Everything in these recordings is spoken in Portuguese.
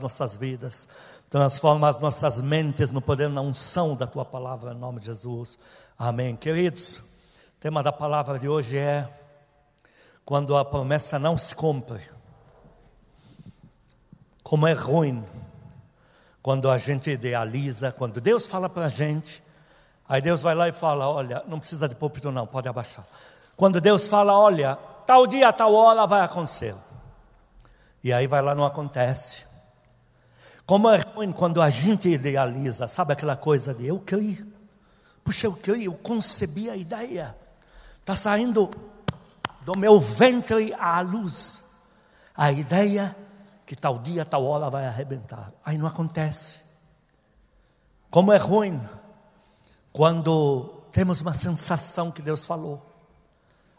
nossas vidas. Transforma as nossas mentes no poder na unção da tua palavra, em nome de Jesus. Amém. Queridos, o tema da palavra de hoje é quando a promessa não se cumpre. Como é ruim quando a gente idealiza, quando Deus fala para a gente, aí Deus vai lá e fala: Olha, não precisa de púlpito, não, pode abaixar. Quando Deus fala: Olha, tal dia, tal hora vai acontecer. E aí vai lá, não acontece. Como é ruim quando a gente idealiza, sabe aquela coisa de eu criei. Puxa, eu criei, eu concebi a ideia. Está saindo do meu ventre à luz. A ideia que tal dia, tal hora vai arrebentar. Aí não acontece. Como é ruim quando temos uma sensação que Deus falou.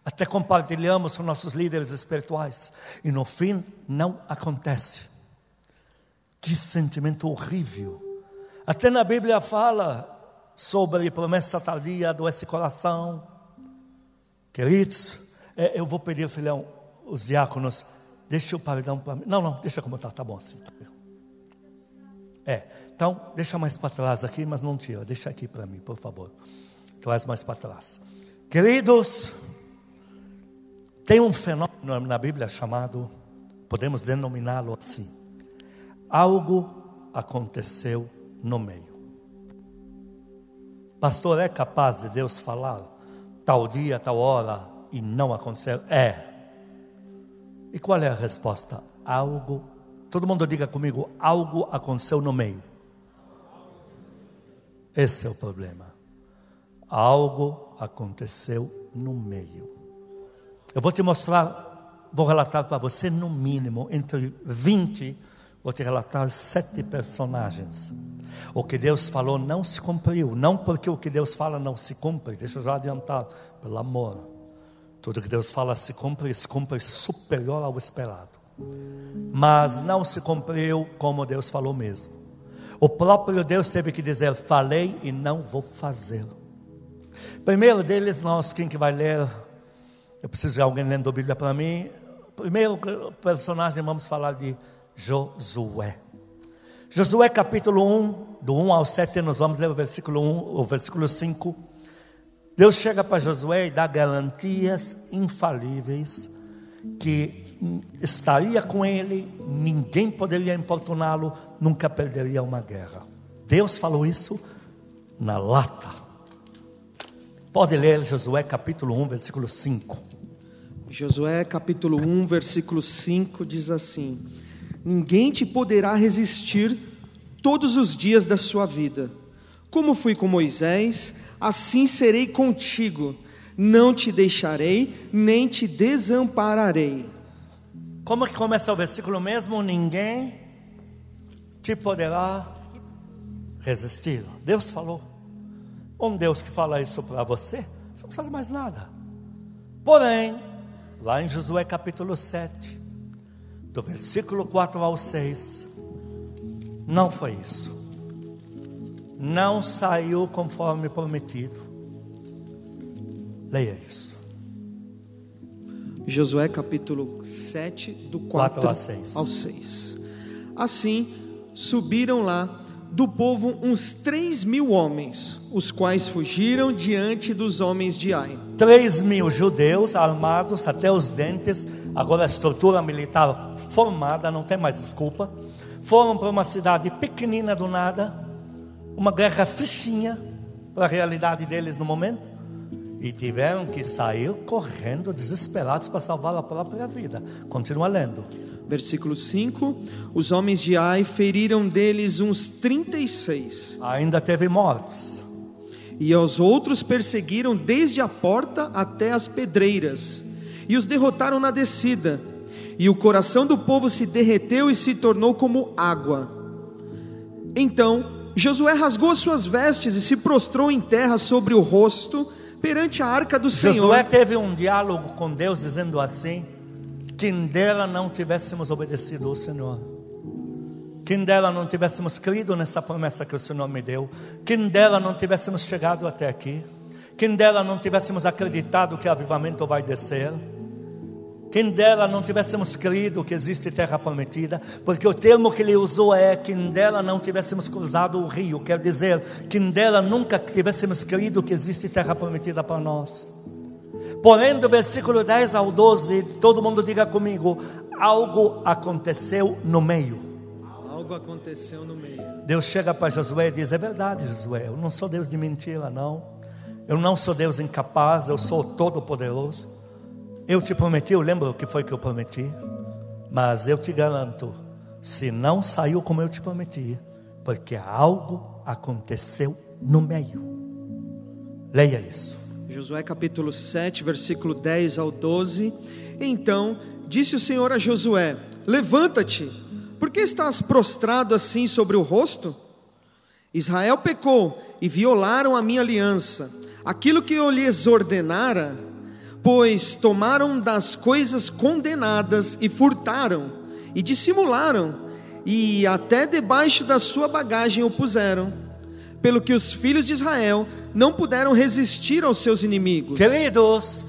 Até compartilhamos com nossos líderes espirituais. E no fim não acontece. Que sentimento horrível. Até na Bíblia fala sobre promessa tardia, adoece coração. Queridos, é, eu vou pedir, filhão, os diáconos, deixa o paredão para mim. Não, não, deixa como está, tá bom assim. É, então, deixa mais para trás aqui, mas não tira, deixa aqui para mim, por favor. Traz mais para trás. Queridos, tem um fenômeno na Bíblia chamado, podemos denominá-lo assim: algo aconteceu no meio. Pastor, é capaz de Deus falar tal dia, tal hora e não acontecer? É. E qual é a resposta? Algo, todo mundo diga comigo, algo aconteceu no meio. Esse é o problema. Algo aconteceu no meio. Eu vou te mostrar, vou relatar para você no mínimo entre 20 Vou te relatar sete personagens. O que Deus falou não se cumpriu. Não porque o que Deus fala não se cumpre. Deixa eu já adiantar. Pelo amor. Tudo que Deus fala se cumpre se cumpre superior ao esperado. Mas não se cumpriu como Deus falou mesmo. O próprio Deus teve que dizer: Falei e não vou fazer. Primeiro deles, nós, quem que vai ler? Eu preciso de alguém lendo a Bíblia para mim. Primeiro personagem, vamos falar de Josué. Josué capítulo 1, do 1 ao 7, nós vamos ler o versículo 1, o versículo 5. Deus chega para Josué e dá garantias infalíveis que estaria com ele, ninguém poderia importuná-lo, nunca perderia uma guerra. Deus falou isso na lata. Pode ler Josué capítulo 1, versículo 5. Josué capítulo 1, versículo 5 diz assim: ninguém te poderá resistir todos os dias da sua vida. Como fui com Moisés, assim serei contigo. Não te deixarei, nem te desampararei. Como que começa o versículo mesmo? Ninguém te poderá resistir. Deus falou. Um Deus que fala isso para você, você não de mais nada. Porém, lá em Josué capítulo 7, do versículo 4 ao 6, não foi isso. Não saiu conforme prometido. Leia isso. Josué capítulo 7, do 4, 4 ao 6. ao 6. Assim, subiram lá do povo uns três mil homens, os quais fugiram diante dos homens de Ai. Três mil judeus armados até os dentes, agora a estrutura militar formada, não tem mais desculpa. Foram para uma cidade pequenina do nada, uma guerra fichinha para a realidade deles no momento, e tiveram que sair correndo, desesperados para salvar a própria vida. Continua lendo. Versículo 5: Os homens de Ai feriram deles uns 36. Ainda teve mortes. E aos outros perseguiram desde a porta até as pedreiras, e os derrotaram na descida. E o coração do povo se derreteu e se tornou como água. Então Josué rasgou suas vestes e se prostrou em terra sobre o rosto perante a arca do Senhor. Josué teve um diálogo com Deus dizendo assim: quem dera não tivéssemos obedecido ao Senhor. Quem dera não tivéssemos crido nessa promessa que o Senhor me deu. Quem dera não tivéssemos chegado até aqui. Quem dera não tivéssemos acreditado que o avivamento vai descer. Quem dera não tivéssemos crido que existe terra prometida, porque o termo que ele usou é quem dera não tivéssemos cruzado o rio, quer dizer, quem dera nunca tivéssemos crido que existe terra prometida para nós. Porém, do versículo 10 ao 12, todo mundo diga comigo: algo aconteceu no meio. Algo aconteceu no meio. Deus chega para Josué e diz: É verdade, Josué, eu não sou Deus de mentira, não. Eu não sou Deus incapaz, eu sou todo-poderoso. Eu te prometi, eu lembro o que foi que eu prometi, mas eu te garanto, se não saiu como eu te prometi, porque algo aconteceu no meio. Leia isso. Josué capítulo 7, versículo 10 ao 12. Então disse o Senhor a Josué: Levanta-te, por que estás prostrado assim sobre o rosto? Israel pecou e violaram a minha aliança. Aquilo que eu lhes ordenara, pois tomaram das coisas condenadas e furtaram, e dissimularam, e até debaixo da sua bagagem o puseram, pelo que os filhos de Israel não puderam resistir aos seus inimigos. Queridos,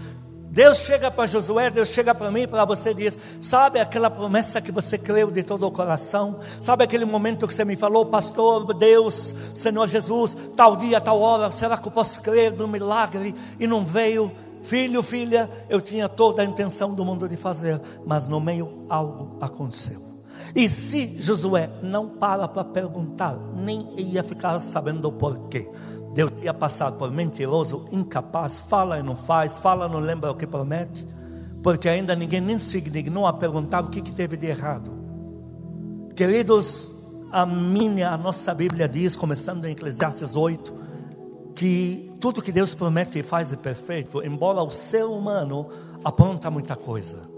Deus chega para Josué, Deus chega para mim para você e diz: Sabe aquela promessa que você creu de todo o coração? Sabe aquele momento que você me falou, pastor, Deus, Senhor Jesus, tal dia, tal hora, será que eu posso crer no milagre? E não veio. Filho, filha, eu tinha toda a intenção do mundo de fazer, mas no meio algo aconteceu. E se Josué não para para perguntar, nem ia ficar sabendo o porquê. Deus ia passar por mentiroso, incapaz, fala e não faz, fala e não lembra o que promete, porque ainda ninguém nem se dignou a perguntar o que, que teve de errado. Queridos, a minha, a nossa Bíblia diz, começando em Eclesiastes 8, que tudo que Deus promete e faz é perfeito, embora o ser humano apronta muita coisa.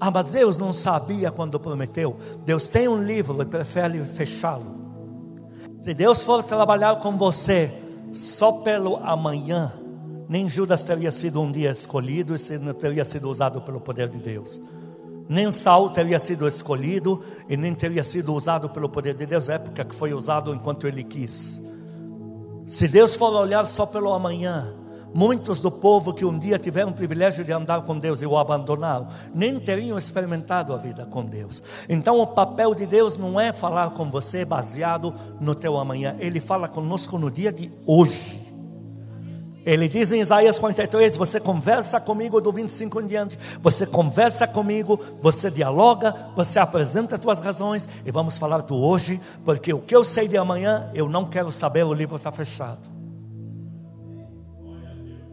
Ah, mas Deus não sabia quando prometeu. Deus tem um livro e prefere fechá-lo. Se Deus for trabalhar com você só pelo amanhã, nem Judas teria sido um dia escolhido e não teria sido usado pelo poder de Deus. Nem Saul teria sido escolhido e nem teria sido usado pelo poder de Deus, época que foi usado enquanto ele quis. Se Deus for olhar só pelo amanhã, muitos do povo que um dia tiveram o privilégio de andar com Deus e o abandonaram, nem teriam experimentado a vida com Deus. Então o papel de Deus não é falar com você baseado no teu amanhã, Ele fala conosco no dia de hoje. Ele diz em Isaías 43: Você conversa comigo do 25 em diante, você conversa comigo, você dialoga, você apresenta suas razões e vamos falar do hoje, porque o que eu sei de amanhã eu não quero saber, o livro está fechado.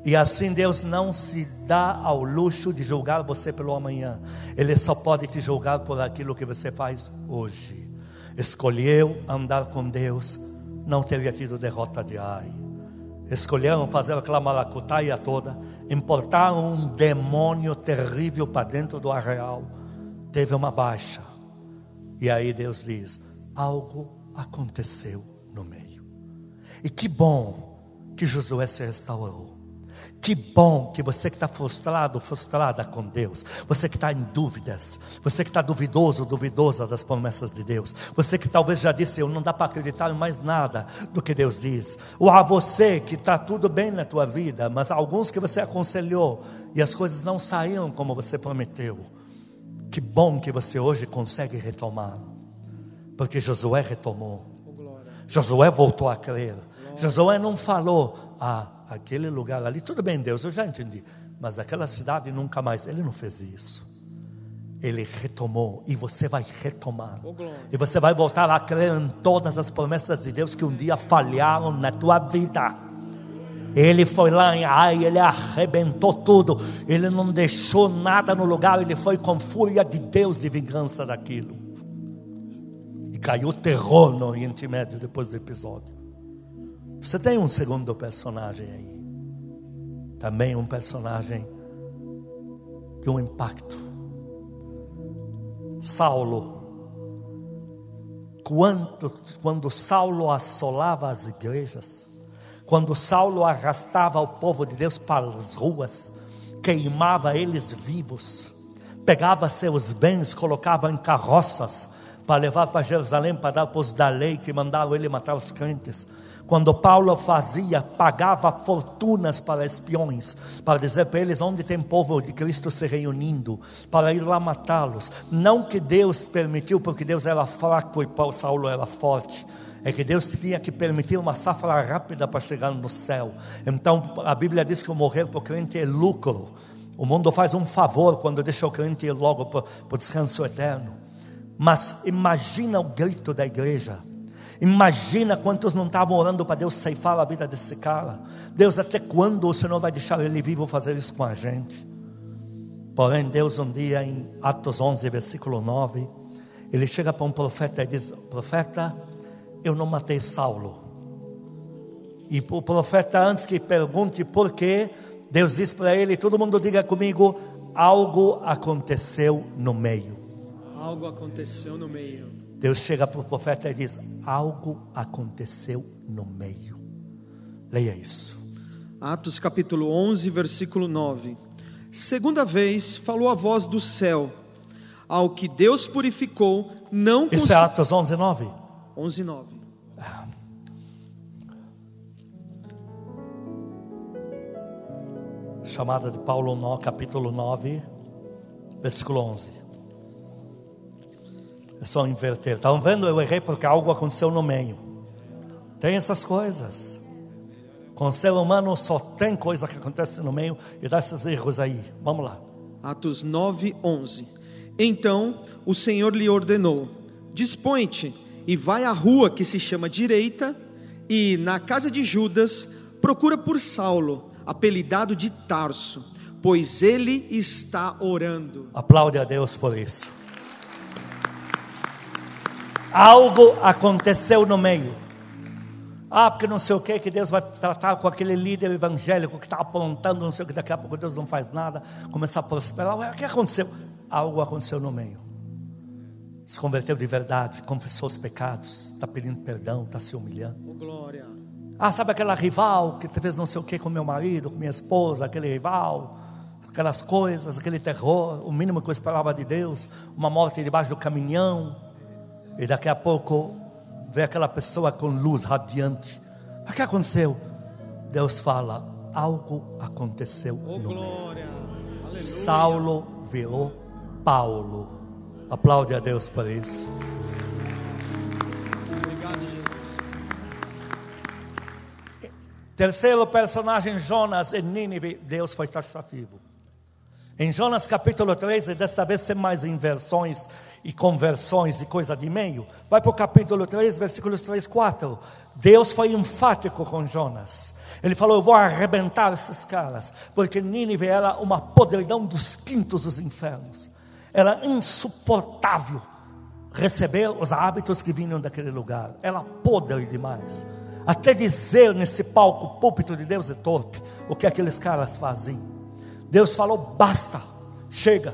E assim Deus não se dá ao luxo de julgar você pelo amanhã, Ele só pode te julgar por aquilo que você faz hoje. Escolheu andar com Deus, não teria tido derrota de ai escolheram fazer aquela maracutaia toda, importaram um demônio terrível para dentro do arreal, teve uma baixa. E aí Deus diz: algo aconteceu no meio. E que bom que Josué se restaurou. Que bom que você que está frustrado, frustrada com Deus, você que está em dúvidas, você que está duvidoso, duvidosa das promessas de Deus, você que talvez já disse, eu não dá para acreditar em mais nada do que Deus diz, ou a você que está tudo bem na tua vida, mas alguns que você aconselhou e as coisas não saíram como você prometeu, que bom que você hoje consegue retomar, porque Josué retomou, Josué voltou a crer, Josué não falou, ah, aquele lugar ali, tudo bem, Deus, eu já entendi, mas aquela cidade nunca mais, ele não fez isso. Ele retomou e você vai retomar. Oh, e você vai voltar a crer em todas as promessas de Deus que um dia falharam na tua vida. Ele foi lá em Ai, ele arrebentou tudo. Ele não deixou nada no lugar, ele foi com fúria de Deus de vingança daquilo. E caiu terror no Oriente Médio depois do episódio. Você tem um segundo personagem aí. Também um personagem de um impacto. Saulo. Quando, quando Saulo assolava as igrejas, quando Saulo arrastava o povo de Deus para as ruas, queimava eles vivos, pegava seus bens, colocava em carroças, para levar para Jerusalém, para dar para os da lei que mandaram ele matar os crentes. Quando Paulo fazia, pagava fortunas para espiões, para dizer para eles onde tem povo de Cristo se reunindo, para ir lá matá-los. Não que Deus permitiu, porque Deus era fraco e Paulo Saulo era forte. É que Deus tinha que permitir uma safra rápida para chegar no céu. Então a Bíblia diz que o morrer para o crente é lucro. O mundo faz um favor quando deixa o crente ir logo para o descanso eterno. Mas imagina o grito da igreja. Imagina quantos não estavam orando para Deus ceifar a vida desse cara. Deus, até quando o Senhor vai deixar ele vivo fazer isso com a gente? Porém, Deus, um dia, em Atos 11, versículo 9, ele chega para um profeta e diz: Profeta, eu não matei Saulo. E o profeta, antes que pergunte por quê, Deus diz para ele: todo mundo diga comigo, algo aconteceu no meio. Algo aconteceu no meio. Deus chega para o profeta e diz: algo aconteceu no meio. Leia isso. Atos capítulo 11, versículo 9. Segunda vez falou a voz do céu, ao que Deus purificou, não Isso é Atos 11, 9? 11, 9. chamada de Paulo, no, capítulo 9, versículo 11. É só inverter. Estão vendo? Eu errei porque algo aconteceu no meio. Tem essas coisas. Com o ser humano só tem coisa que acontece no meio e dá esses erros aí. Vamos lá. Atos 9, 11. Então o Senhor lhe ordenou: Dispõe-te e vai à rua que se chama Direita, e na casa de Judas procura por Saulo apelidado de Tarso, pois ele está orando. Aplaude a Deus por isso. Algo aconteceu no meio. Ah, porque não sei o que, que Deus vai tratar com aquele líder evangélico que está apontando, não sei o que, daqui a pouco Deus não faz nada, começar a prosperar. Ué, o que aconteceu? Algo aconteceu no meio. Se converteu de verdade, confessou os pecados, está pedindo perdão, está se humilhando. Oh, glória. Ah, sabe aquela rival que fez não sei o que com meu marido, com minha esposa, aquele rival, aquelas coisas, aquele terror, o mínimo que eu esperava de Deus, uma morte debaixo do caminhão, e daqui a pouco vê aquela pessoa com luz radiante. O que aconteceu? Deus fala: algo aconteceu. Oh, no glória. Aleluia. Saulo virou Paulo. Aplaude a Deus por isso. Obrigado, Jesus. Terceiro personagem, Jonas em Nínive, Deus foi taxativo. Em Jonas capítulo 13, dessa vez sem mais inversões e conversões e coisa de meio. Vai para o capítulo 3, versículos 3 4. Deus foi enfático com Jonas. Ele falou: Eu vou arrebentar esses caras, porque Nínive era uma podridão dos quintos dos infernos. Era insuportável receber os hábitos que vinham daquele lugar. Era podre demais. Até dizer nesse palco, púlpito de Deus é torpe, o que aqueles caras faziam. Deus falou: basta, chega.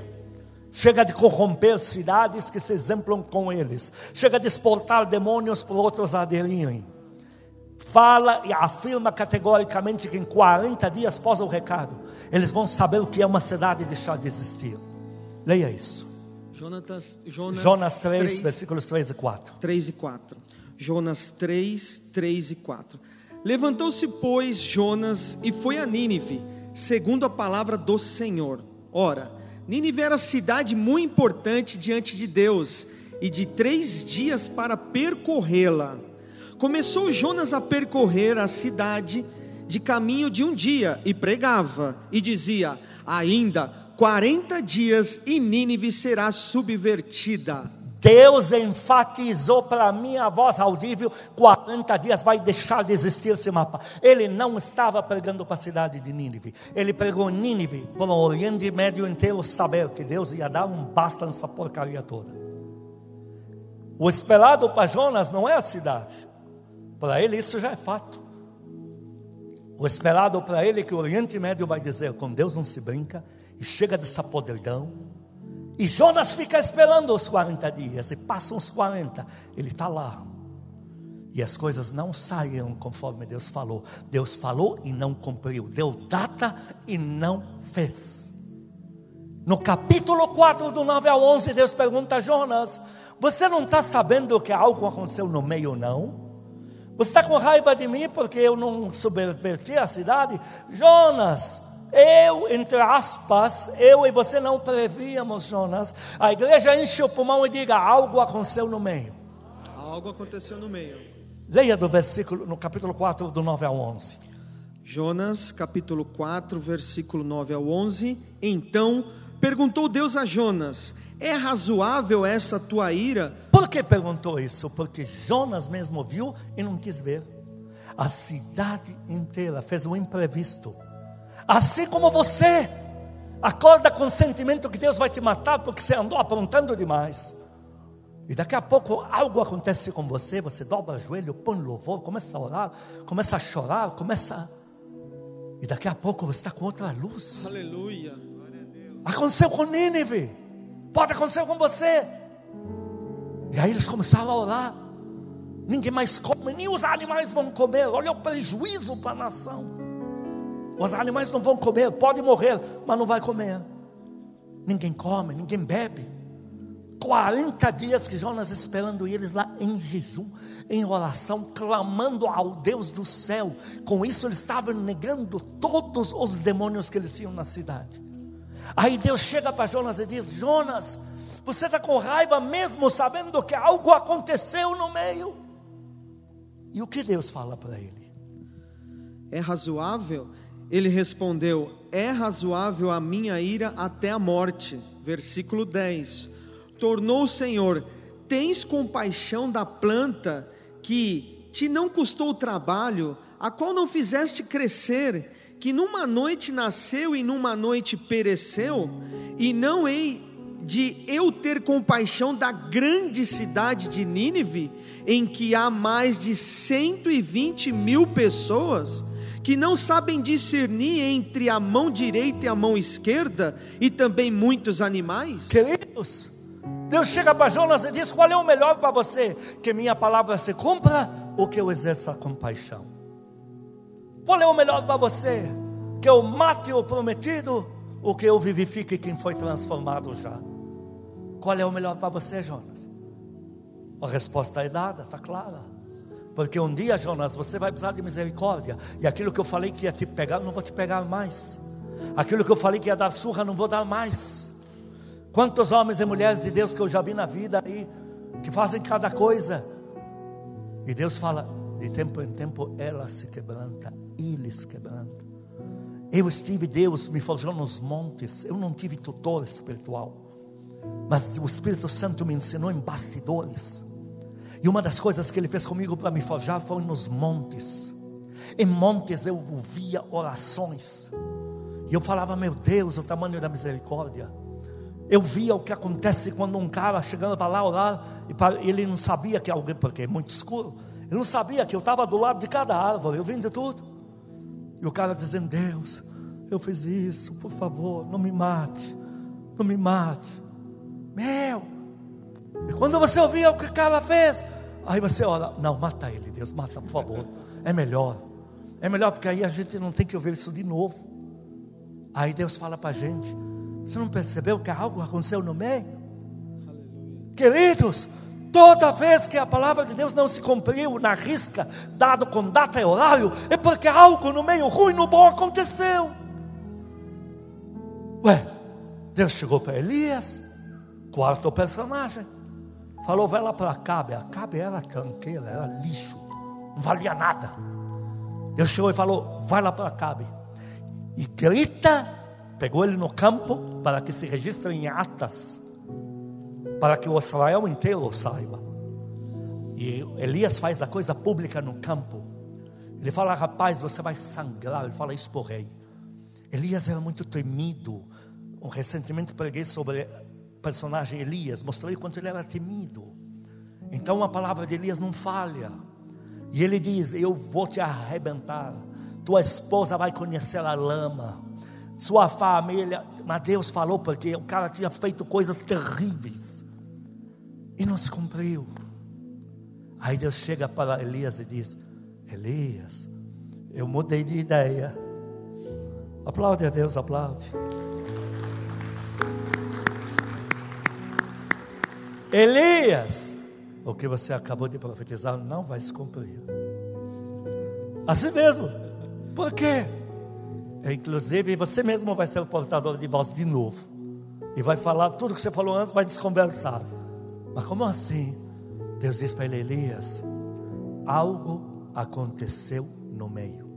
Chega de corromper cidades que se exemplam com eles. Chega de exportar demônios por outros aderirem. Fala e afirma categoricamente que em 40 dias após o recado, eles vão saber o que é uma cidade deixar de existir. Leia isso. Jonatas, Jonas, Jonas 3, versículos 3 e 4. 3 e 4. Jonas 3, 3 e 4. Levantou-se, pois, Jonas e foi a Nínive, segundo a palavra do Senhor. Ora, Nínive era cidade muito importante diante de Deus, e de três dias para percorrê-la. Começou Jonas a percorrer a cidade de caminho de um dia, e pregava, e dizia: Ainda 40 dias e Nínive será subvertida. Deus enfatizou para mim a voz audível: 40 dias vai deixar de existir esse mapa. Ele não estava pregando para a cidade de Nínive, ele pregou Nínive para o Oriente Médio inteiro saber que Deus ia dar um basta nessa porcaria toda. O esperado para Jonas não é a cidade, para ele isso já é fato. O esperado para ele é que o Oriente Médio vai dizer: com Deus não se brinca, e chega dessa podridão. E Jonas fica esperando os 40 dias, e passam os 40, ele está lá. E as coisas não saíram conforme Deus falou. Deus falou e não cumpriu. Deu data e não fez. No capítulo 4, do 9 ao 11, Deus pergunta a Jonas: Você não está sabendo que algo aconteceu no meio, não? Você está com raiva de mim porque eu não subverti a cidade? Jonas, eu, entre aspas, eu e você não prevíamos, Jonas. A igreja enche o pulmão e diga: algo aconteceu no meio. Algo aconteceu no meio. Leia do versículo, no capítulo 4, do 9 ao 11. Jonas, capítulo 4, versículo 9 ao 11. Então perguntou Deus a Jonas: É razoável essa tua ira? Por que perguntou isso? Porque Jonas mesmo viu e não quis ver. A cidade inteira fez um imprevisto. Assim como você acorda com o sentimento que Deus vai te matar porque você andou aprontando demais. E daqui a pouco algo acontece com você, você dobra o joelho, põe louvor, começa a orar, começa a chorar, começa. E daqui a pouco você está com outra luz. Aleluia. Aconteceu com Nínive, pode acontecer com você. E aí eles começaram a orar. Ninguém mais come, nem os animais vão comer. Olha o prejuízo para a nação. Os animais não vão comer, pode morrer, mas não vai comer. Ninguém come, ninguém bebe. 40 dias que Jonas esperando eles lá em jejum, em oração, clamando ao Deus do céu. Com isso eles estavam negando todos os demônios que eles tinham na cidade. Aí Deus chega para Jonas e diz: Jonas, você está com raiva mesmo sabendo que algo aconteceu no meio? E o que Deus fala para ele? É razoável? Ele respondeu: É razoável a minha ira até a morte. Versículo 10 tornou o Senhor: Tens compaixão da planta que te não custou trabalho, a qual não fizeste crescer, que numa noite nasceu e numa noite pereceu, e não hei de eu ter compaixão da grande cidade de Nínive, em que há mais de 120 mil pessoas que não sabem discernir entre a mão direita e a mão esquerda, e também muitos animais? Queridos, Deus chega para Jonas e diz: Qual é o melhor para você? Que minha palavra se cumpra ou que eu exerça compaixão? Qual é o melhor para você? Que eu mate o prometido ou que eu vivifique quem foi transformado já? Qual é o melhor para você, Jonas? A resposta é dada, está clara. Porque um dia, Jonas, você vai precisar de misericórdia. E aquilo que eu falei que ia te pegar, não vou te pegar mais. Aquilo que eu falei que ia dar surra, não vou dar mais. Quantos homens e mulheres de Deus que eu já vi na vida aí, que fazem cada coisa, e Deus fala, de tempo em tempo ela se quebranta, eles quebrantam. Eu estive, Deus me forjou nos montes, eu não tive tutor espiritual, mas o Espírito Santo me ensinou em bastidores. E uma das coisas que Ele fez comigo para me forjar foi nos montes. Em montes eu ouvia orações, e eu falava, meu Deus, o tamanho da misericórdia. Eu via o que acontece quando um cara chegando para lá orar e ele não sabia que alguém, porque é muito escuro, ele não sabia que eu estava do lado de cada árvore, eu vim de tudo. E o cara dizendo: Deus, eu fiz isso, por favor, não me mate, não me mate. Meu, e quando você ouvia o que o cara fez, aí você ora: Não, mata ele, Deus, mata, por favor, é melhor, é melhor porque aí a gente não tem que ouvir isso de novo. Aí Deus fala para a gente: você não percebeu que algo aconteceu no meio? Aleluia. Queridos, toda vez que a palavra de Deus não se cumpriu na risca, dado com data e horário, é porque algo no meio ruim, no bom aconteceu. Ué, Deus chegou para Elias, quarto personagem, falou: vai lá para Acabe. Acabe era tranqueira, era lixo, não valia nada. Deus chegou e falou: vai lá para Acabe e grita pegou ele no campo para que se registre em atas, para que o Israel inteiro saiba. E Elias faz a coisa pública no campo. Ele fala, rapaz, você vai sangrar. Ele fala isso para o rei. Elias era muito temido. Recentemente preguei sobre personagem Elias, mostrei quanto ele era temido. Então a palavra de Elias não falha. E ele diz: Eu vou te arrebentar. Tua esposa vai conhecer a lama sua família, mas Deus falou porque o cara tinha feito coisas terríveis e não se cumpriu. Aí Deus chega para Elias e diz: Elias, eu mudei de ideia. Aplaude a Deus, aplaude. Elias, o que você acabou de profetizar não vai se cumprir. Assim mesmo. Por quê? É, inclusive, você mesmo vai ser o portador de voz de novo. E vai falar tudo que você falou antes, vai desconversar. Mas como assim? Deus disse para ele, Elias, algo aconteceu no meio.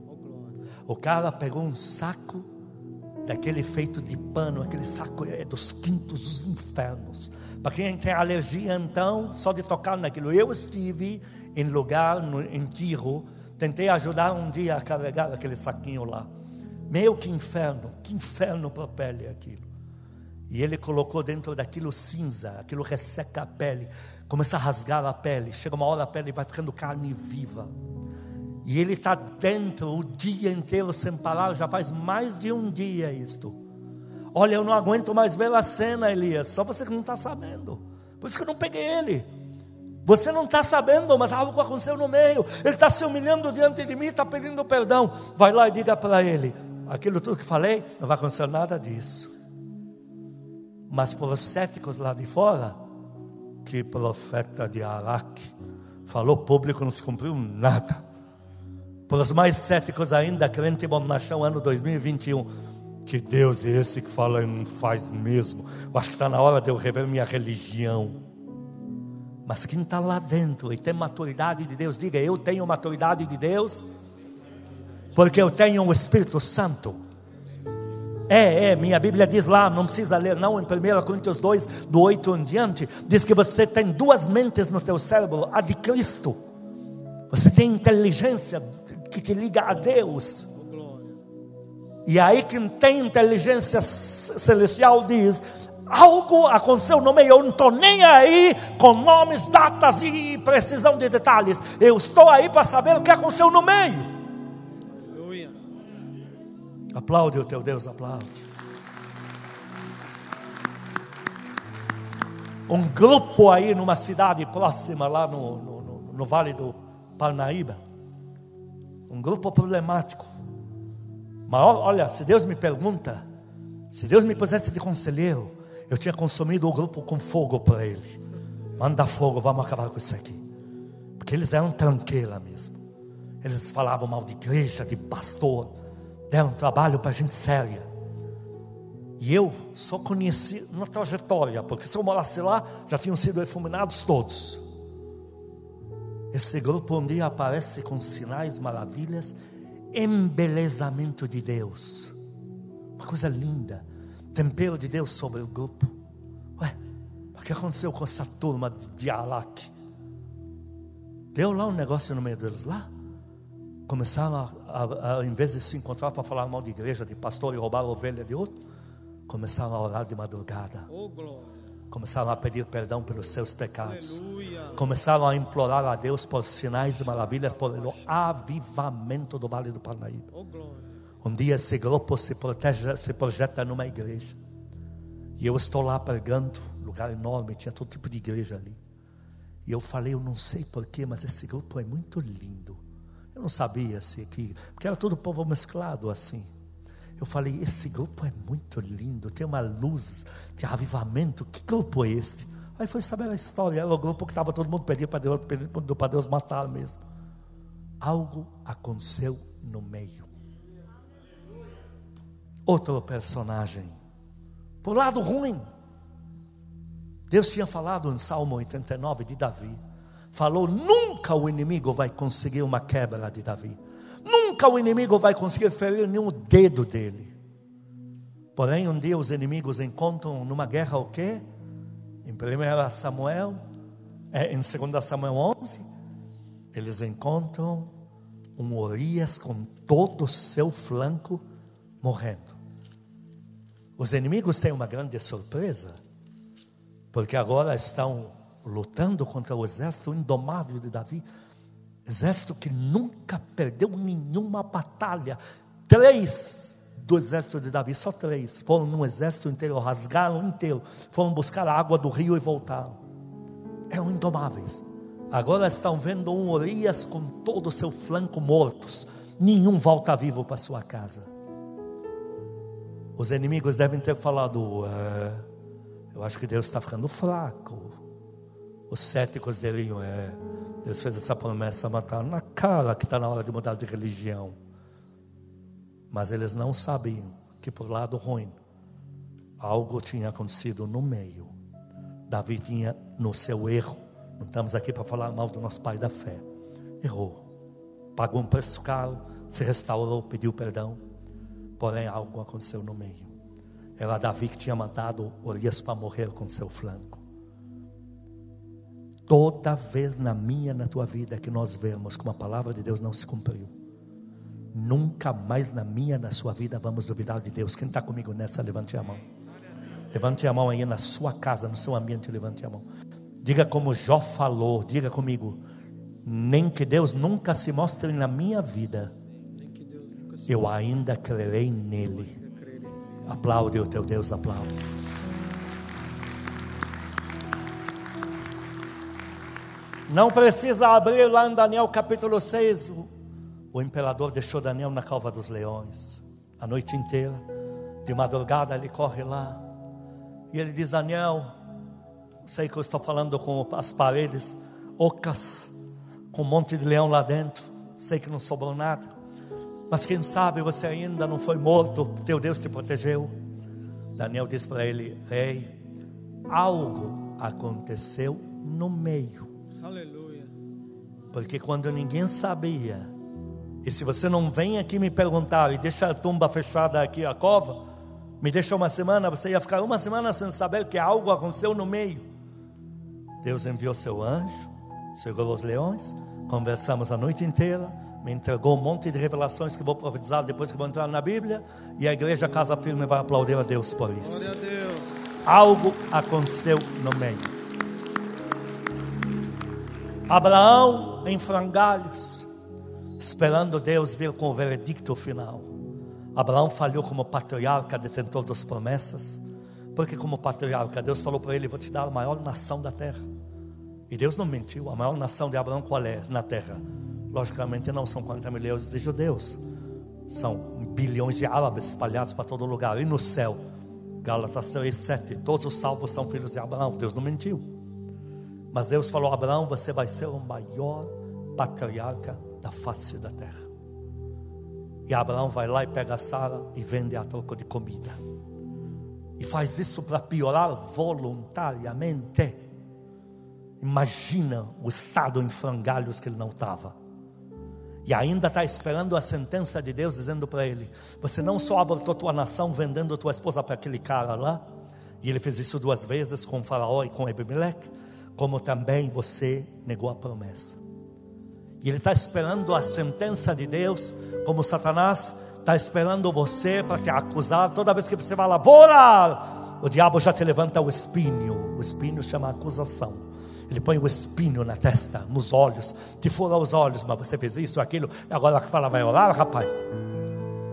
O cara pegou um saco daquele feito de pano, aquele saco é dos quintos dos infernos. Para quem tem alergia, então, só de tocar naquilo. Eu estive em lugar, no, em Tiro, tentei ajudar um dia a carregar aquele saquinho lá. Meu, que inferno, que inferno para a pele aquilo. E ele colocou dentro daquilo cinza, aquilo resseca a pele, começa a rasgar a pele. Chega uma hora a pele vai ficando carne viva. E ele está dentro o dia inteiro sem parar, já faz mais de um dia isto. Olha, eu não aguento mais ver a cena, Elias. Só você que não está sabendo. Por isso que eu não peguei ele. Você não está sabendo, mas algo aconteceu no meio. Ele está se humilhando diante de mim, está pedindo perdão. Vai lá e diga para ele: aquilo tudo que falei, não vai acontecer nada disso. Mas para os céticos lá de fora, que profeta de Araque, falou público, não se cumpriu nada. Para os mais céticos ainda, crente bom machão, ano 2021, que Deus é esse que fala e não faz mesmo. Eu acho que está na hora de eu rever minha religião. Mas quem está lá dentro e tem maturidade de Deus, diga: Eu tenho maturidade de Deus, porque eu tenho o Espírito Santo. É, é, minha Bíblia diz lá, não precisa ler não, em 1 Coríntios 2, do 8 em diante, diz que você tem duas mentes no teu cérebro, a de Cristo. Você tem inteligência que te liga a Deus. E aí quem tem inteligência celestial diz, algo aconteceu no meio, eu não estou nem aí com nomes, datas e precisão de detalhes. Eu estou aí para saber o que aconteceu no meio. Aplaude o teu Deus, aplaude. Um grupo aí numa cidade próxima, lá no, no, no Vale do Parnaíba. Um grupo problemático. Mas olha, se Deus me pergunta, se Deus me pusesse de conselheiro, eu tinha consumido o grupo com fogo para ele. Manda fogo, vamos acabar com isso aqui. Porque eles eram tranqueira mesmo. Eles falavam mal de igreja, de pastor deram trabalho para gente séria. E eu só conheci na trajetória, porque se eu morasse lá, já tinham sido efeminados todos. Esse grupo um dia aparece com sinais, maravilhas, embelezamento de Deus. Uma coisa linda. Tempero de Deus sobre o grupo. Ué, o que aconteceu com essa turma de Araque? Deu lá um negócio no meio deles lá começaram a, a, a, em vez de se encontrar para falar mal de igreja, de pastor e roubar a ovelha de outro, começaram a orar de madrugada. Oh, começaram a pedir perdão pelos seus pecados. Aleluia. Começaram a implorar a Deus por sinais e maravilhas, por o avivamento do Vale do Parnaíba. Oh, um dia esse grupo se, protege, se projeta numa igreja. E eu estou lá pregando, lugar enorme, tinha todo tipo de igreja ali. E eu falei, eu não sei porquê, mas esse grupo é muito lindo. Eu não sabia se aqui, porque era todo povo mesclado assim. Eu falei, esse grupo é muito lindo, tem uma luz, tem avivamento. Que grupo é este? Aí foi saber a história. Era o grupo que estava todo mundo pedindo para Deus, pedindo para Deus matar mesmo. Algo aconteceu no meio. Outro personagem, por lado ruim. Deus tinha falado em Salmo 89 de Davi falou: nunca o inimigo vai conseguir uma quebra de Davi, nunca o inimigo vai conseguir ferir nenhum dedo dele. Porém, um dia os inimigos encontram numa guerra o quê? Em 1 Samuel, é, em 2 Samuel 11, eles encontram um Urias com todo o seu flanco morrendo. Os inimigos têm uma grande surpresa, porque agora estão lutando contra o exército indomável de Davi, exército que nunca perdeu nenhuma batalha. Três do exército de Davi, só três, foram no exército inteiro, rasgaram inteiro, foram buscar a água do rio e voltaram. Eram indomáveis. Agora estão vendo um Urias com todo o seu flanco mortos. Nenhum volta vivo para sua casa. Os inimigos devem ter falado: eu acho que Deus está ficando fraco. Os céticos diriam: é, Deus fez essa promessa, matar na cara que está na hora de mudar de religião. Mas eles não sabiam que por lado ruim algo tinha acontecido no meio. Davi tinha no seu erro. Não estamos aqui para falar mal do nosso pai da fé. Errou. Pagou um preço caro, se restaurou, pediu perdão. Porém, algo aconteceu no meio. Era Davi que tinha mandado Urias para morrer com seu flanco. Toda vez na minha, na tua vida que nós vemos que uma palavra de Deus não se cumpriu, nunca mais na minha, na sua vida vamos duvidar de Deus. Quem está comigo nessa, levante a mão. Levante a mão aí na sua casa, no seu ambiente, levante a mão. Diga como Jó falou, diga comigo. Nem que Deus nunca se mostre na minha vida, eu ainda crerei nele. Aplaude o teu Deus, aplaude. Não precisa abrir lá em Daniel capítulo 6. O, imperador deixou Daniel na calva dos leões a noite inteira. De madrugada ele corre lá. E ele diz: Daniel, sei que eu estou falando com as paredes ocas, com um monte de leão lá dentro. Sei que não sobrou nada. Mas quem sabe você ainda não foi morto, teu Deus te protegeu. Daniel diz para ele: Rei, algo aconteceu no meio Aleluia. porque quando ninguém sabia, e se você não vem aqui me perguntar e deixa a tumba fechada aqui, a cova, me deixa uma semana, você ia ficar uma semana sem saber que algo aconteceu no meio. Deus enviou seu anjo, segurou os leões, conversamos a noite inteira, me entregou um monte de revelações que vou profetizar depois que vou entrar na Bíblia, e a igreja Casa Firme vai aplaudir a Deus por isso. Deus. Algo aconteceu no meio. Abraão em frangalhos, esperando Deus vir com o veredicto final. Abraão falhou como patriarca, detentor das promessas, porque como patriarca, Deus falou para ele: Vou te dar a maior nação da terra. E Deus não mentiu, a maior nação de Abraão qual é na terra? Logicamente não são 40 milhões de judeus, são bilhões de árabes espalhados para todo lugar. E no céu, Gálatas 3, 7, todos os salvos são filhos de Abraão, Deus não mentiu. Mas Deus falou: Abraão, você vai ser o maior patriarca da face da terra. E Abraão vai lá e pega a Sara e vende a troco de comida. E faz isso para piorar voluntariamente. Imagina o estado em frangalhos que ele não estava. E ainda está esperando a sentença de Deus, dizendo para ele: Você não só abortou tua nação vendendo tua esposa para aquele cara lá, e ele fez isso duas vezes com Faraó e com Ebimeleque, como também você negou a promessa. E ele está esperando a sentença de Deus, como Satanás está esperando você para te acusar. Toda vez que você fala, vou orar, o diabo já te levanta o espinho. O espinho chama acusação. Ele põe o espinho na testa, nos olhos, te fura os olhos, mas você fez isso, aquilo, agora que fala, vai orar, rapaz.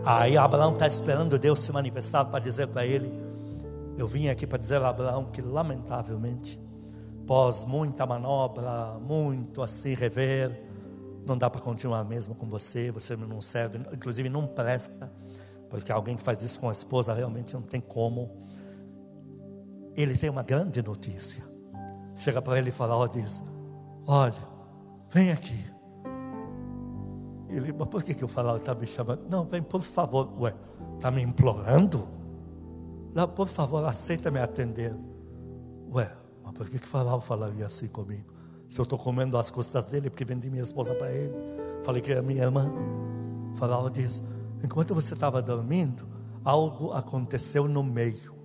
Aí Abraão está esperando Deus se manifestar para dizer para ele: Eu vim aqui para dizer a Abraão que, lamentavelmente, pós muita manobra, muito assim rever, não dá para continuar mesmo com você, você não serve, inclusive não presta, porque alguém que faz isso com a esposa realmente não tem como. Ele tem uma grande notícia. Chega para ele e fala, ó, diz, olha, vem aqui. Ele, mas por que, que o faraó está me chamando? Não, vem, por favor. Ué, está me implorando? Não, por favor, aceita me atender. Ué, mas por que, que faraó falaria assim comigo? Se eu estou comendo as costas dele porque vendi minha esposa para ele. Falei que era minha irmã. O faraó diz: enquanto você estava dormindo, algo aconteceu no meio.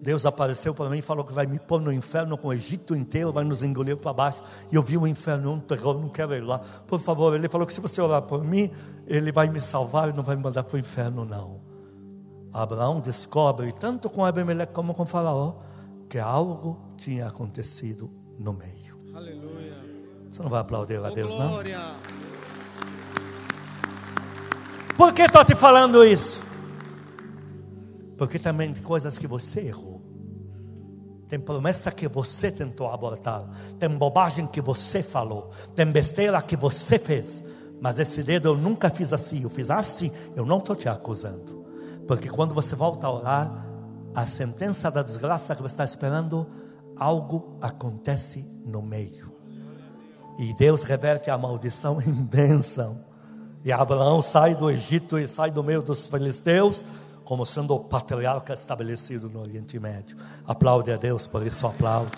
Deus apareceu para mim e falou que vai me pôr no inferno com o Egito inteiro, vai nos engolir para baixo. E eu vi o inferno, um terror, não quero ir lá. Por favor, ele falou que se você orar por mim, ele vai me salvar e não vai me mandar para o inferno, não. Abraão descobre, tanto com Abimeleque como com Faraó, que algo tinha acontecido no meio. Aleluia. Você não vai aplaudir a Oh, Deus, não? glória. Por que estou te falando isso? Porque também tem coisas que você errou. Tem promessa que você tentou abortar. Tem bobagem que você falou. Tem besteira que você fez. Mas esse dedo eu nunca fiz assim. Eu fiz assim. Eu não estou te acusando. Porque quando você volta a orar, a sentença da desgraça que você está esperando, algo acontece no meio. E Deus reverte a maldição em bênção. E Abraão sai do Egito e sai do meio dos filisteus, como sendo o patriarca estabelecido no Oriente Médio. Aplaude a Deus por isso, aplaude.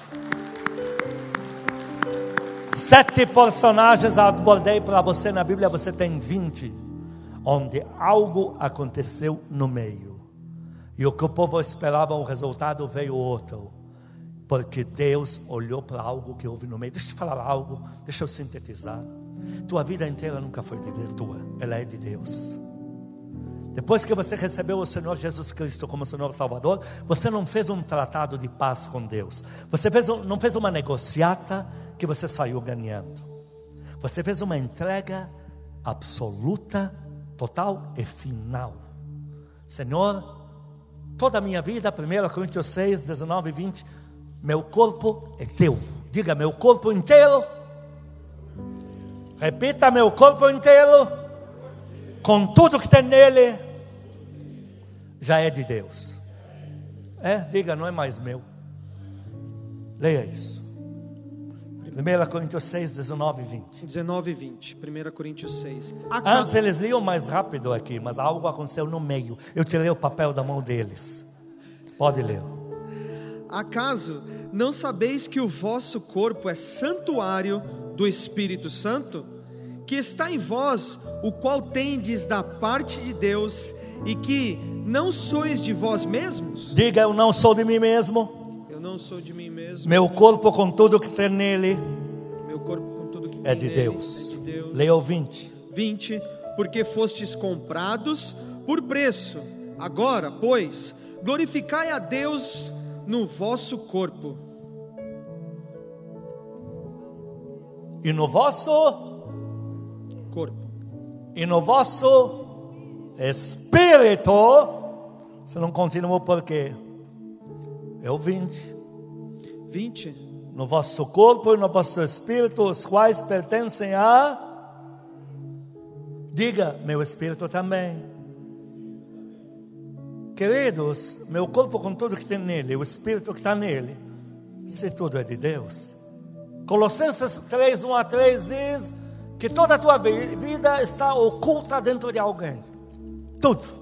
Sete personagens abordei para você na Bíblia, você tem vinte, onde algo aconteceu no meio. E o que o povo esperava, o resultado veio outro. Porque Deus olhou para algo que houve no meio. Deixa eu te falar algo, deixa eu sintetizar. Tua vida inteira nunca foi de tua, ela é de Deus. Depois que você recebeu o Senhor Jesus Cristo como Senhor Salvador, você não fez um tratado de paz com Deus. Você fez não fez uma negociata que você saiu ganhando. Você fez uma entrega absoluta, total e final. Senhor, toda a minha vida, 1 Coríntios 6, 19 e 20, meu corpo é teu. Diga, meu corpo inteiro Repita meu corpo inteiro, com tudo que tem nele, já é de Deus. É, diga, não é mais meu. Leia isso. 1 Coríntios 6, 19 e 20. 19 e 20. 1 Coríntios 6. Antes eles liam mais rápido aqui, mas algo aconteceu no meio. Eu tirei o papel da mão deles. Pode ler. Acaso não sabeis que o vosso corpo é santuário do Espírito Santo, que está em vós, o qual tendes da parte de Deus, e que não sois de vós mesmos? Diga, eu não sou de mim mesmo. Eu não sou de mim mesmo. Meu corpo com tudo que tem nele. Meu corpo com tudo que é tem de nele, Deus. É de Deus. Leia o 20. 20. Porque fostes comprados por preço. Agora, pois, glorificai a Deus no vosso corpo e no vosso corpo e no vosso espírito. Você não continuou por quê? É o 20. 20. No vosso corpo e no vosso espírito, os quais pertencem a. Diga, meu espírito também. Queridos, meu corpo com tudo que tem nele, o espírito que está nele, se tudo é de Deus. Colossenses 3, 1 a 3 diz que toda a tua vida está oculta dentro de alguém. Tudo.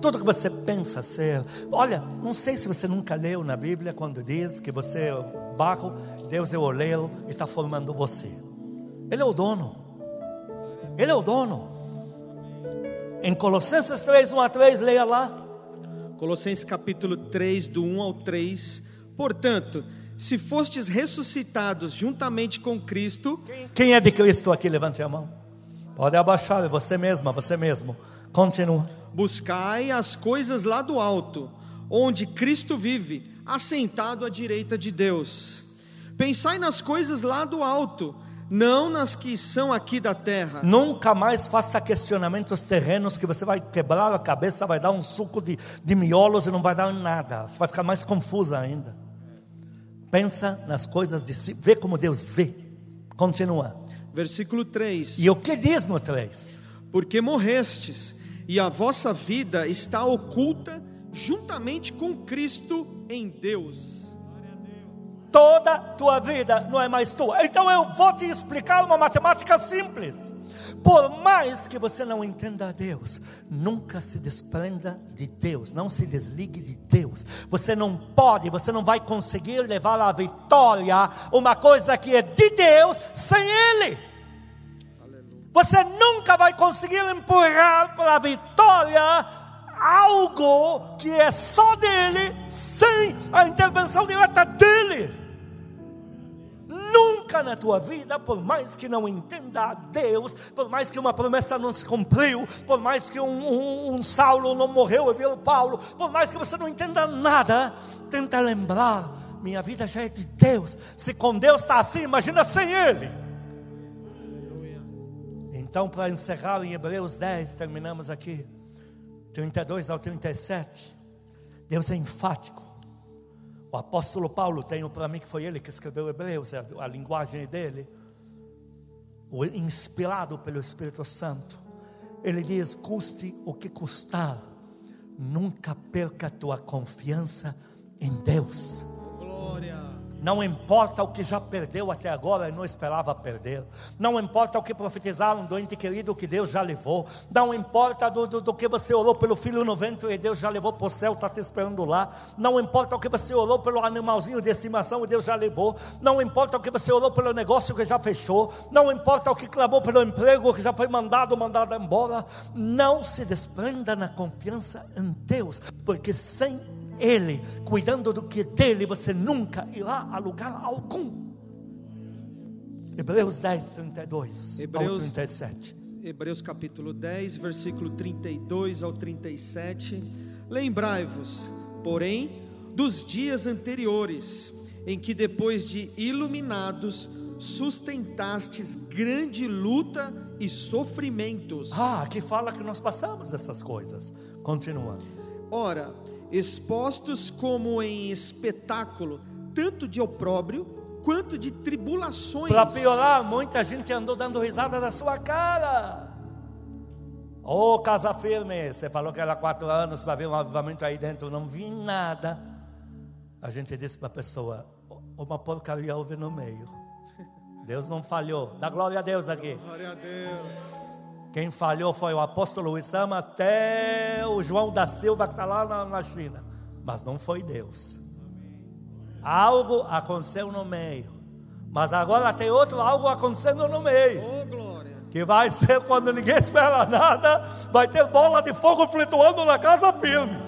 Tudo que você pensa ser. Olha, não sei se você nunca leu na Bíblia quando diz que você é o barro, Deus é o oleiro e está formando você. Ele é o dono. Ele é o dono. Em Colossenses 3, 1 a 3, leia lá. Colossenses capítulo 3, do 1 ao 3. Portanto, se fostes ressuscitados juntamente com Cristo. Quem é de Cristo aqui? Levante a mão. Pode abaixar, é você mesma, você mesmo. Continua. Buscai as coisas lá do alto, onde Cristo vive, assentado à direita de Deus. Pensai nas coisas lá do alto, não nas que são aqui da terra. Nunca mais faça questionamentos terrenos que você vai quebrar a cabeça, vai dar um suco de, de miolos e não vai dar nada. Você vai ficar mais confusa ainda. Pensa nas coisas de si, vê como Deus vê. Continua. Versículo 3. E o que diz no 3? Porque morrestes, e a vossa vida está oculta juntamente com Cristo em Deus. Toda tua vida não é mais tua. Então eu vou te explicar uma matemática simples. Por mais que você não entenda a Deus, nunca se desprenda de Deus, não se desligue de Deus. Você não pode, você não vai conseguir levar à vitória uma coisa que é de Deus sem Ele. Você nunca vai conseguir empurrar para a vitória algo que é só dele, sem a intervenção direta dele. Nunca na tua vida, por mais que não entenda a Deus, por mais que uma promessa não se cumpriu, por mais que um, um, um Saulo não morreu e viu Paulo, por mais que você não entenda nada, tenta lembrar: minha vida já é de Deus. Se com Deus está assim, imagina sem Ele. Então, para encerrar em Hebreus 10, terminamos aqui, 32 ao 37. Deus é enfático. O apóstolo Paulo, tenho para mim que foi ele que escreveu Hebreus, a, a linguagem dele, inspirado pelo Espírito Santo. Ele diz: custe o que custar, nunca perca tua confiança em Deus. Glória. Não importa o que já perdeu até agora e não esperava perder. Não importa o que profetizaram do ente querido que Deus já levou. Não importa do, do, do que você orou pelo filho no ventre e Deus já levou para o céu, está te esperando lá. Não importa o que você orou pelo animalzinho de estimação e Deus já levou. Não importa o que você orou pelo negócio que já fechou. Não importa o que clamou pelo emprego que já foi mandado, mandado embora. Não se desprenda na confiança em Deus, porque sem ele, cuidando do que é dele, você nunca irá a lugar algum. Hebreus 10, 32 Hebreus, ao 37. Hebreus capítulo 10, versículo 32 ao 37. Lembrai-vos, porém, dos dias anteriores, em que depois de iluminados, sustentastes grande luta e sofrimentos. Ah, aqui fala que nós passamos essas coisas. Continua. Ora, expostos como em espetáculo, tanto de opróbrio quanto de tribulações. Para piorar, muita gente andou dando risada da sua cara. Ô oh, casa firme, você falou que era quatro anos para ver um avivamento aí dentro, não vi nada. A gente disse para a pessoa: uma porcaria houve no meio. Deus não falhou. Dá glória a Deus aqui. Glória a Deus. Quem falhou foi o apóstolo Isama até o João da Silva que está lá na, na China. Mas não foi Deus. Algo aconteceu no meio. Mas agora tem outro algo acontecendo no meio. Oh. Que vai ser quando ninguém espera nada. Vai ter bola de fogo flutuando na casa firme.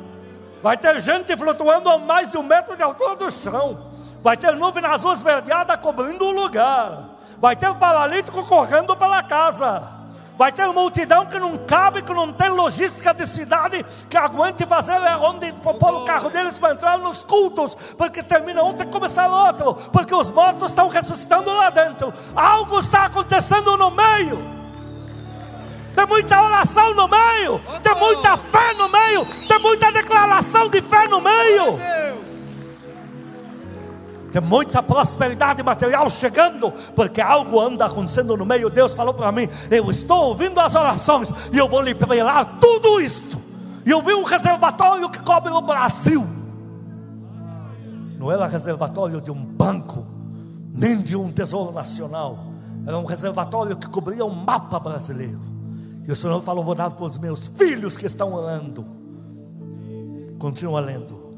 Vai ter gente flutuando a mais de um metro de altura do chão. Vai ter nuvem azul esverdeada cobrindo o lugar. Vai ter um paralítico correndo pela casa vai ter uma multidão que não cabe, que não tem logística de cidade que aguente fazer onde pôr o carro deles para entrar nos cultos, porque termina um tem que começar outro, porque os mortos estão ressuscitando lá dentro. Algo está acontecendo no meio. Tem muita oração no meio, tem muita fé no meio, tem muita declaração de fé no meio. Tem muita prosperidade material chegando, porque algo anda acontecendo no meio. Deus falou para mim: Eu estou ouvindo as orações e eu vou liberar tudo isto. E eu vi um reservatório que cobre o Brasil. Não era reservatório de um banco, nem de um tesouro nacional. Era um reservatório que cobria o um mapa brasileiro. E o Senhor falou: Vou dar para os meus filhos que estão orando. Continua lendo.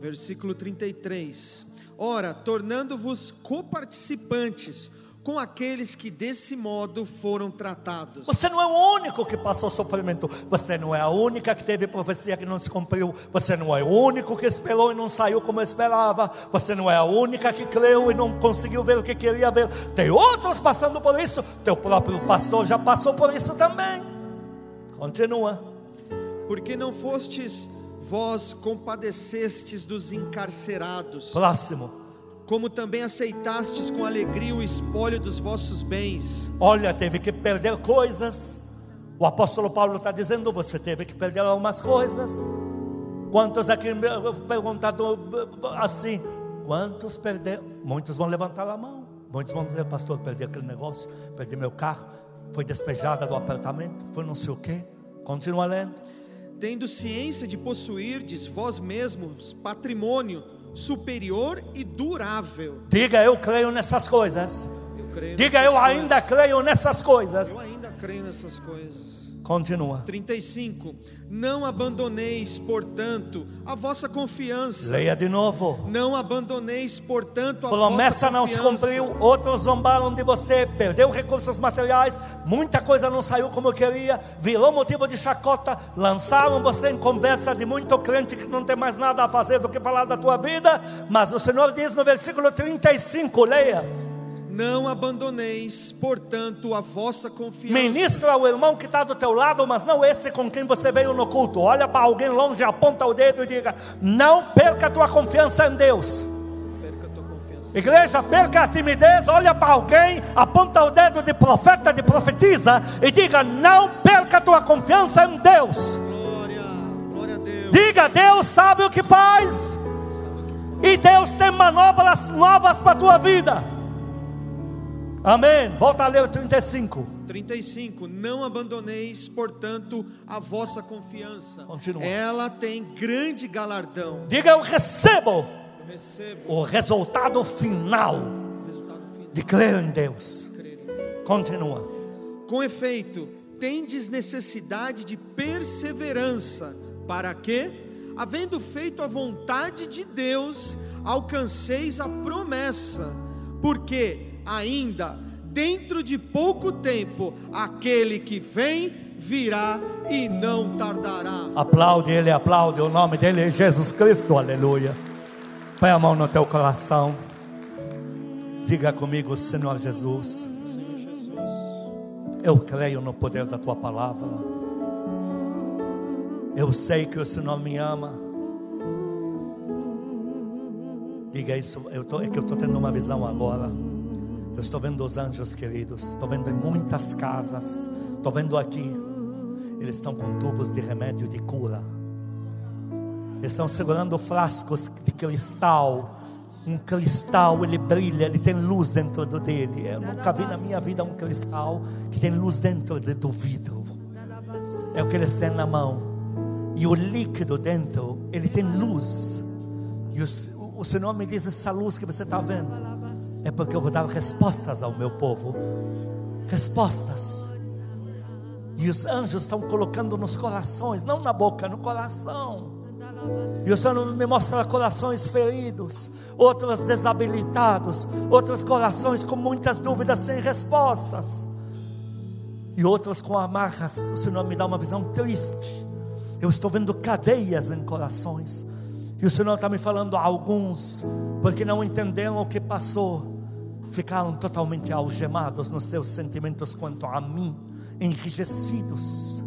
Versículo 33. Ora, tornando-vos coparticipantes com aqueles que desse modo foram tratados. Você não é o único que passou sofrimento. Você não é a única que teve profecia que não se cumpriu. Você não é o único que esperou e não saiu como esperava. Você não é a única que creu e não conseguiu ver o que queria ver. Tem outros passando por isso. Teu próprio pastor já passou por isso também. Continua. Porque não fostes vós compadecestes dos encarcerados. Próximo. Como também aceitastes com alegria o espólio dos vossos bens. Olha, teve que perder coisas. O apóstolo Paulo está dizendo: você teve que perder algumas coisas. Quantos aqui perguntado assim? Quantos perderam? Muitos vão levantar a mão. Muitos vão dizer, pastor, perdi aquele negócio, perdi meu carro, foi despejada do apartamento, foi não sei o quê. Continua lendo tendo ciência de possuirdes vós mesmos patrimônio superior e durável. Diga eu creio nessas coisas. Eu creio Diga nessas eu coisas. ainda creio nessas coisas. Eu ainda creio nessas coisas. Continua. 35. Não abandoneis, portanto, a vossa confiança. Leia de novo. Não abandoneis, portanto, a Promessa vossa não se cumpriu, outros zombaram de você, perdeu recursos materiais, muita coisa não saiu como queria, virou motivo de chacota, lançaram você em conversa de muito crente que não tem mais nada a fazer do que falar da tua vida, mas o Senhor diz no versículo 35, leia. Não abandoneis, portanto, a vossa confiança. Ministra ao irmão que está do teu lado, mas não esse com quem você veio no culto. Olha para alguém longe, aponta o dedo e diga: Não perca a tua confiança em Deus. Perca confiança. Igreja, perca a timidez, olha para alguém, aponta o dedo de profeta, de profetiza e diga: Não perca a tua confiança em Deus. Glória, glória a Deus. Diga: Deus sabe o que faz, e Deus tem manobras novas para a tua vida. Amém. Volta a ler o 35. 35. Não abandoneis, portanto, a vossa confiança. Continua. Ela tem grande galardão. Diga eu recebo Eu recebo o resultado final o resultado final. de crer em Deus. Crer. Continua. Com efeito, tendes necessidade de perseverança, para que, havendo feito a vontade de Deus, alcanceis a promessa, porque ainda dentro de pouco tempo aquele que vem virá e não tardará. Aplaude Ele, aplaude. O nome dele é Jesus Cristo, aleluia. Põe a mão no teu coração. Diga comigo, Senhor Jesus. Eu creio no poder da tua palavra. Eu sei que o Senhor me ama. Diga isso. Eu tô, é que eu estou tendo uma visão agora. Eu estou vendo os anjos queridos. Estou vendo em muitas casas. Estou vendo aqui. Eles estão com tubos de remédio de cura. Eles estão segurando frascos de cristal. Um cristal, ele brilha, ele tem luz dentro dele. Eu nunca vi na minha vida um cristal que tem luz dentro de- do vidro. É o que eles têm na mão. E o líquido dentro, ele tem luz. E o, o Senhor me diz: essa luz que você está vendo é porque eu vou dar respostas ao meu povo. Respostas. E os anjos estão colocando nos corações, não na boca, no coração. E o Senhor me mostra corações feridos, outros desabilitados, outros corações com muitas dúvidas sem respostas, e outros com amarras. O Senhor me dá uma visão triste. Eu estou vendo cadeias em corações, e o Senhor está me falando a alguns, porque não entenderam o que passou, ficaram totalmente algemados nos seus sentimentos quanto a mim, enrijecidos.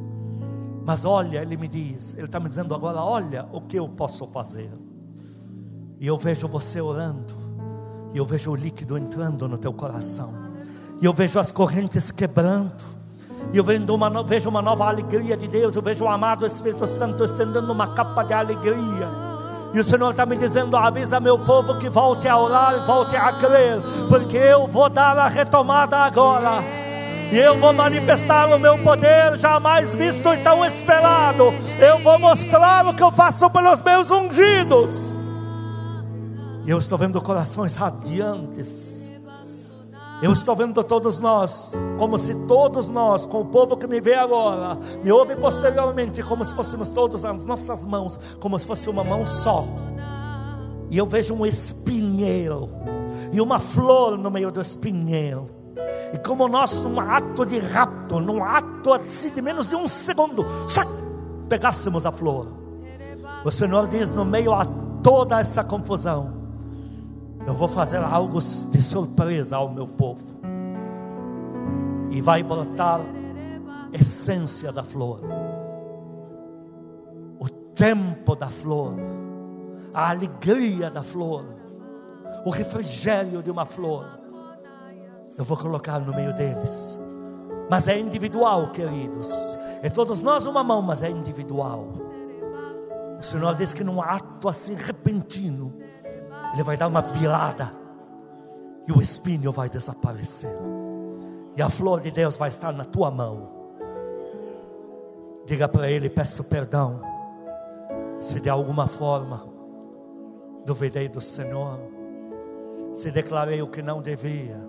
Mas olha, ele me diz, ele está me dizendo agora: olha o que eu posso fazer. E eu vejo você orando, e eu vejo o líquido entrando no teu coração, e eu vejo as correntes quebrando, e eu vejo uma, vejo uma nova alegria de Deus, eu vejo o amado Espírito Santo estendendo uma capa de alegria. E o Senhor está me dizendo: avisa meu povo que volte a orar, volte a crer, porque eu vou dar a retomada agora. E eu vou manifestar o meu poder jamais visto e tão esperado. Eu vou mostrar o que eu faço pelos meus ungidos. E eu estou vendo corações radiantes. Eu estou vendo todos nós, como se todos nós, com o povo que me vê agora, me ouve posteriormente, como se fôssemos todos as nossas mãos, como se fosse uma mão só. E eu vejo um espinheiro e uma flor no meio do espinheiro. E como nós, num ato de rapto, num ato assim de menos de um segundo, pegássemos a flor. O Senhor diz: no meio a toda essa confusão, eu vou fazer algo de surpresa ao meu povo. E vai brotar essência da flor, o tempo da flor, a alegria da flor, o refrigério de uma flor. Eu vou colocar no meio deles, mas é individual, queridos. É todos nós uma mão, mas é individual. O Senhor diz que num ato assim repentino, Ele vai dar uma virada e o espinho vai desaparecer, e a flor de Deus vai estar na tua mão. Diga para Ele: peço perdão, se de alguma forma duvidei do Senhor, se declarei o que não devia,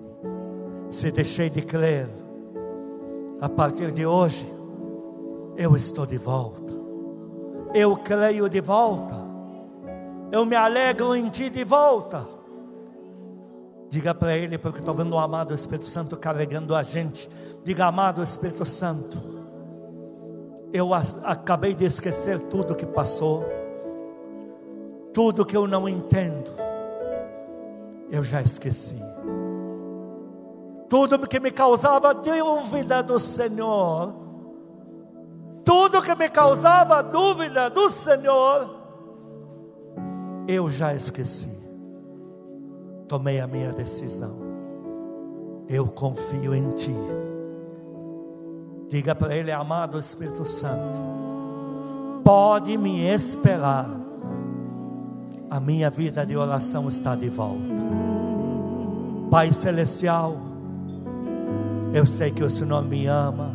se deixei de crer. A partir de hoje, eu estou de volta. Eu creio de volta. Eu me alegro em ti de volta. Diga para ele, porque estou vendo o amado Espírito Santo carregando a gente. Diga, amado Espírito Santo, eu acabei de esquecer tudo que passou, tudo que eu não entendo, eu já esqueci. Tudo que me causava dúvida do Senhor, tudo que me causava dúvida do Senhor, eu já esqueci. Tomei a minha decisão. Eu confio em Ti. Diga para Ele, amado Espírito Santo, pode me esperar. A minha vida de oração está de volta. Pai Celestial, Eu sei que o Senhor me ama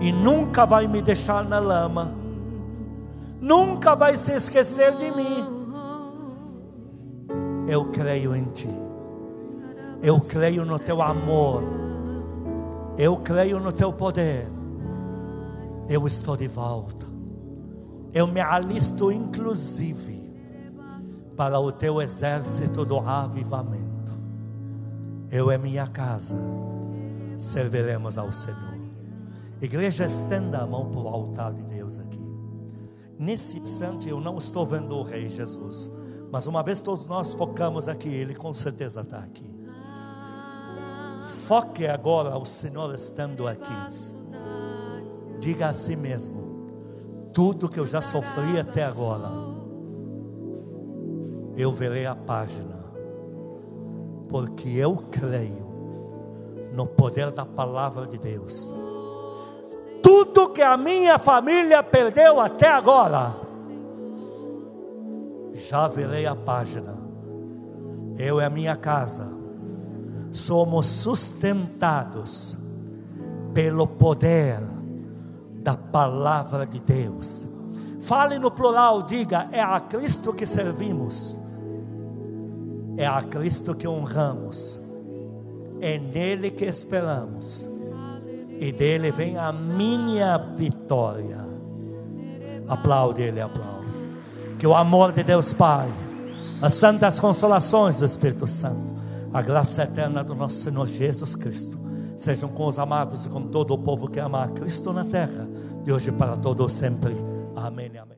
e nunca vai me deixar na lama, nunca vai se esquecer de mim. Eu creio em Ti, eu creio no Teu amor, eu creio no Teu poder. Eu estou de volta, eu me alisto, inclusive, para o Teu exército do avivamento. Eu e minha casa serviremos ao Senhor. Igreja, estenda a mão para o altar de Deus aqui. Nesse instante eu não estou vendo o Rei Jesus, mas uma vez todos nós focamos aqui, Ele com certeza está aqui. Foque agora ao Senhor estando aqui. Diga a si mesmo: tudo que eu já sofri até agora, eu verei a página porque eu creio no poder da palavra de Deus. Que a minha família perdeu até agora, já virei a página. Eu e a minha casa somos sustentados pelo poder da palavra de Deus. Fale no plural, diga: é a Cristo que servimos é a Cristo que honramos, é nele que esperamos, e dele vem a minha vitória. Aplaude ele, aplaude. Que o amor de Deus Pai, as santas consolações do Espírito Santo, a graça eterna do nosso Senhor Jesus Cristo, sejam com os amados e com todo o povo que ama a Cristo na terra, de hoje para todo sempre. Amém. Amém.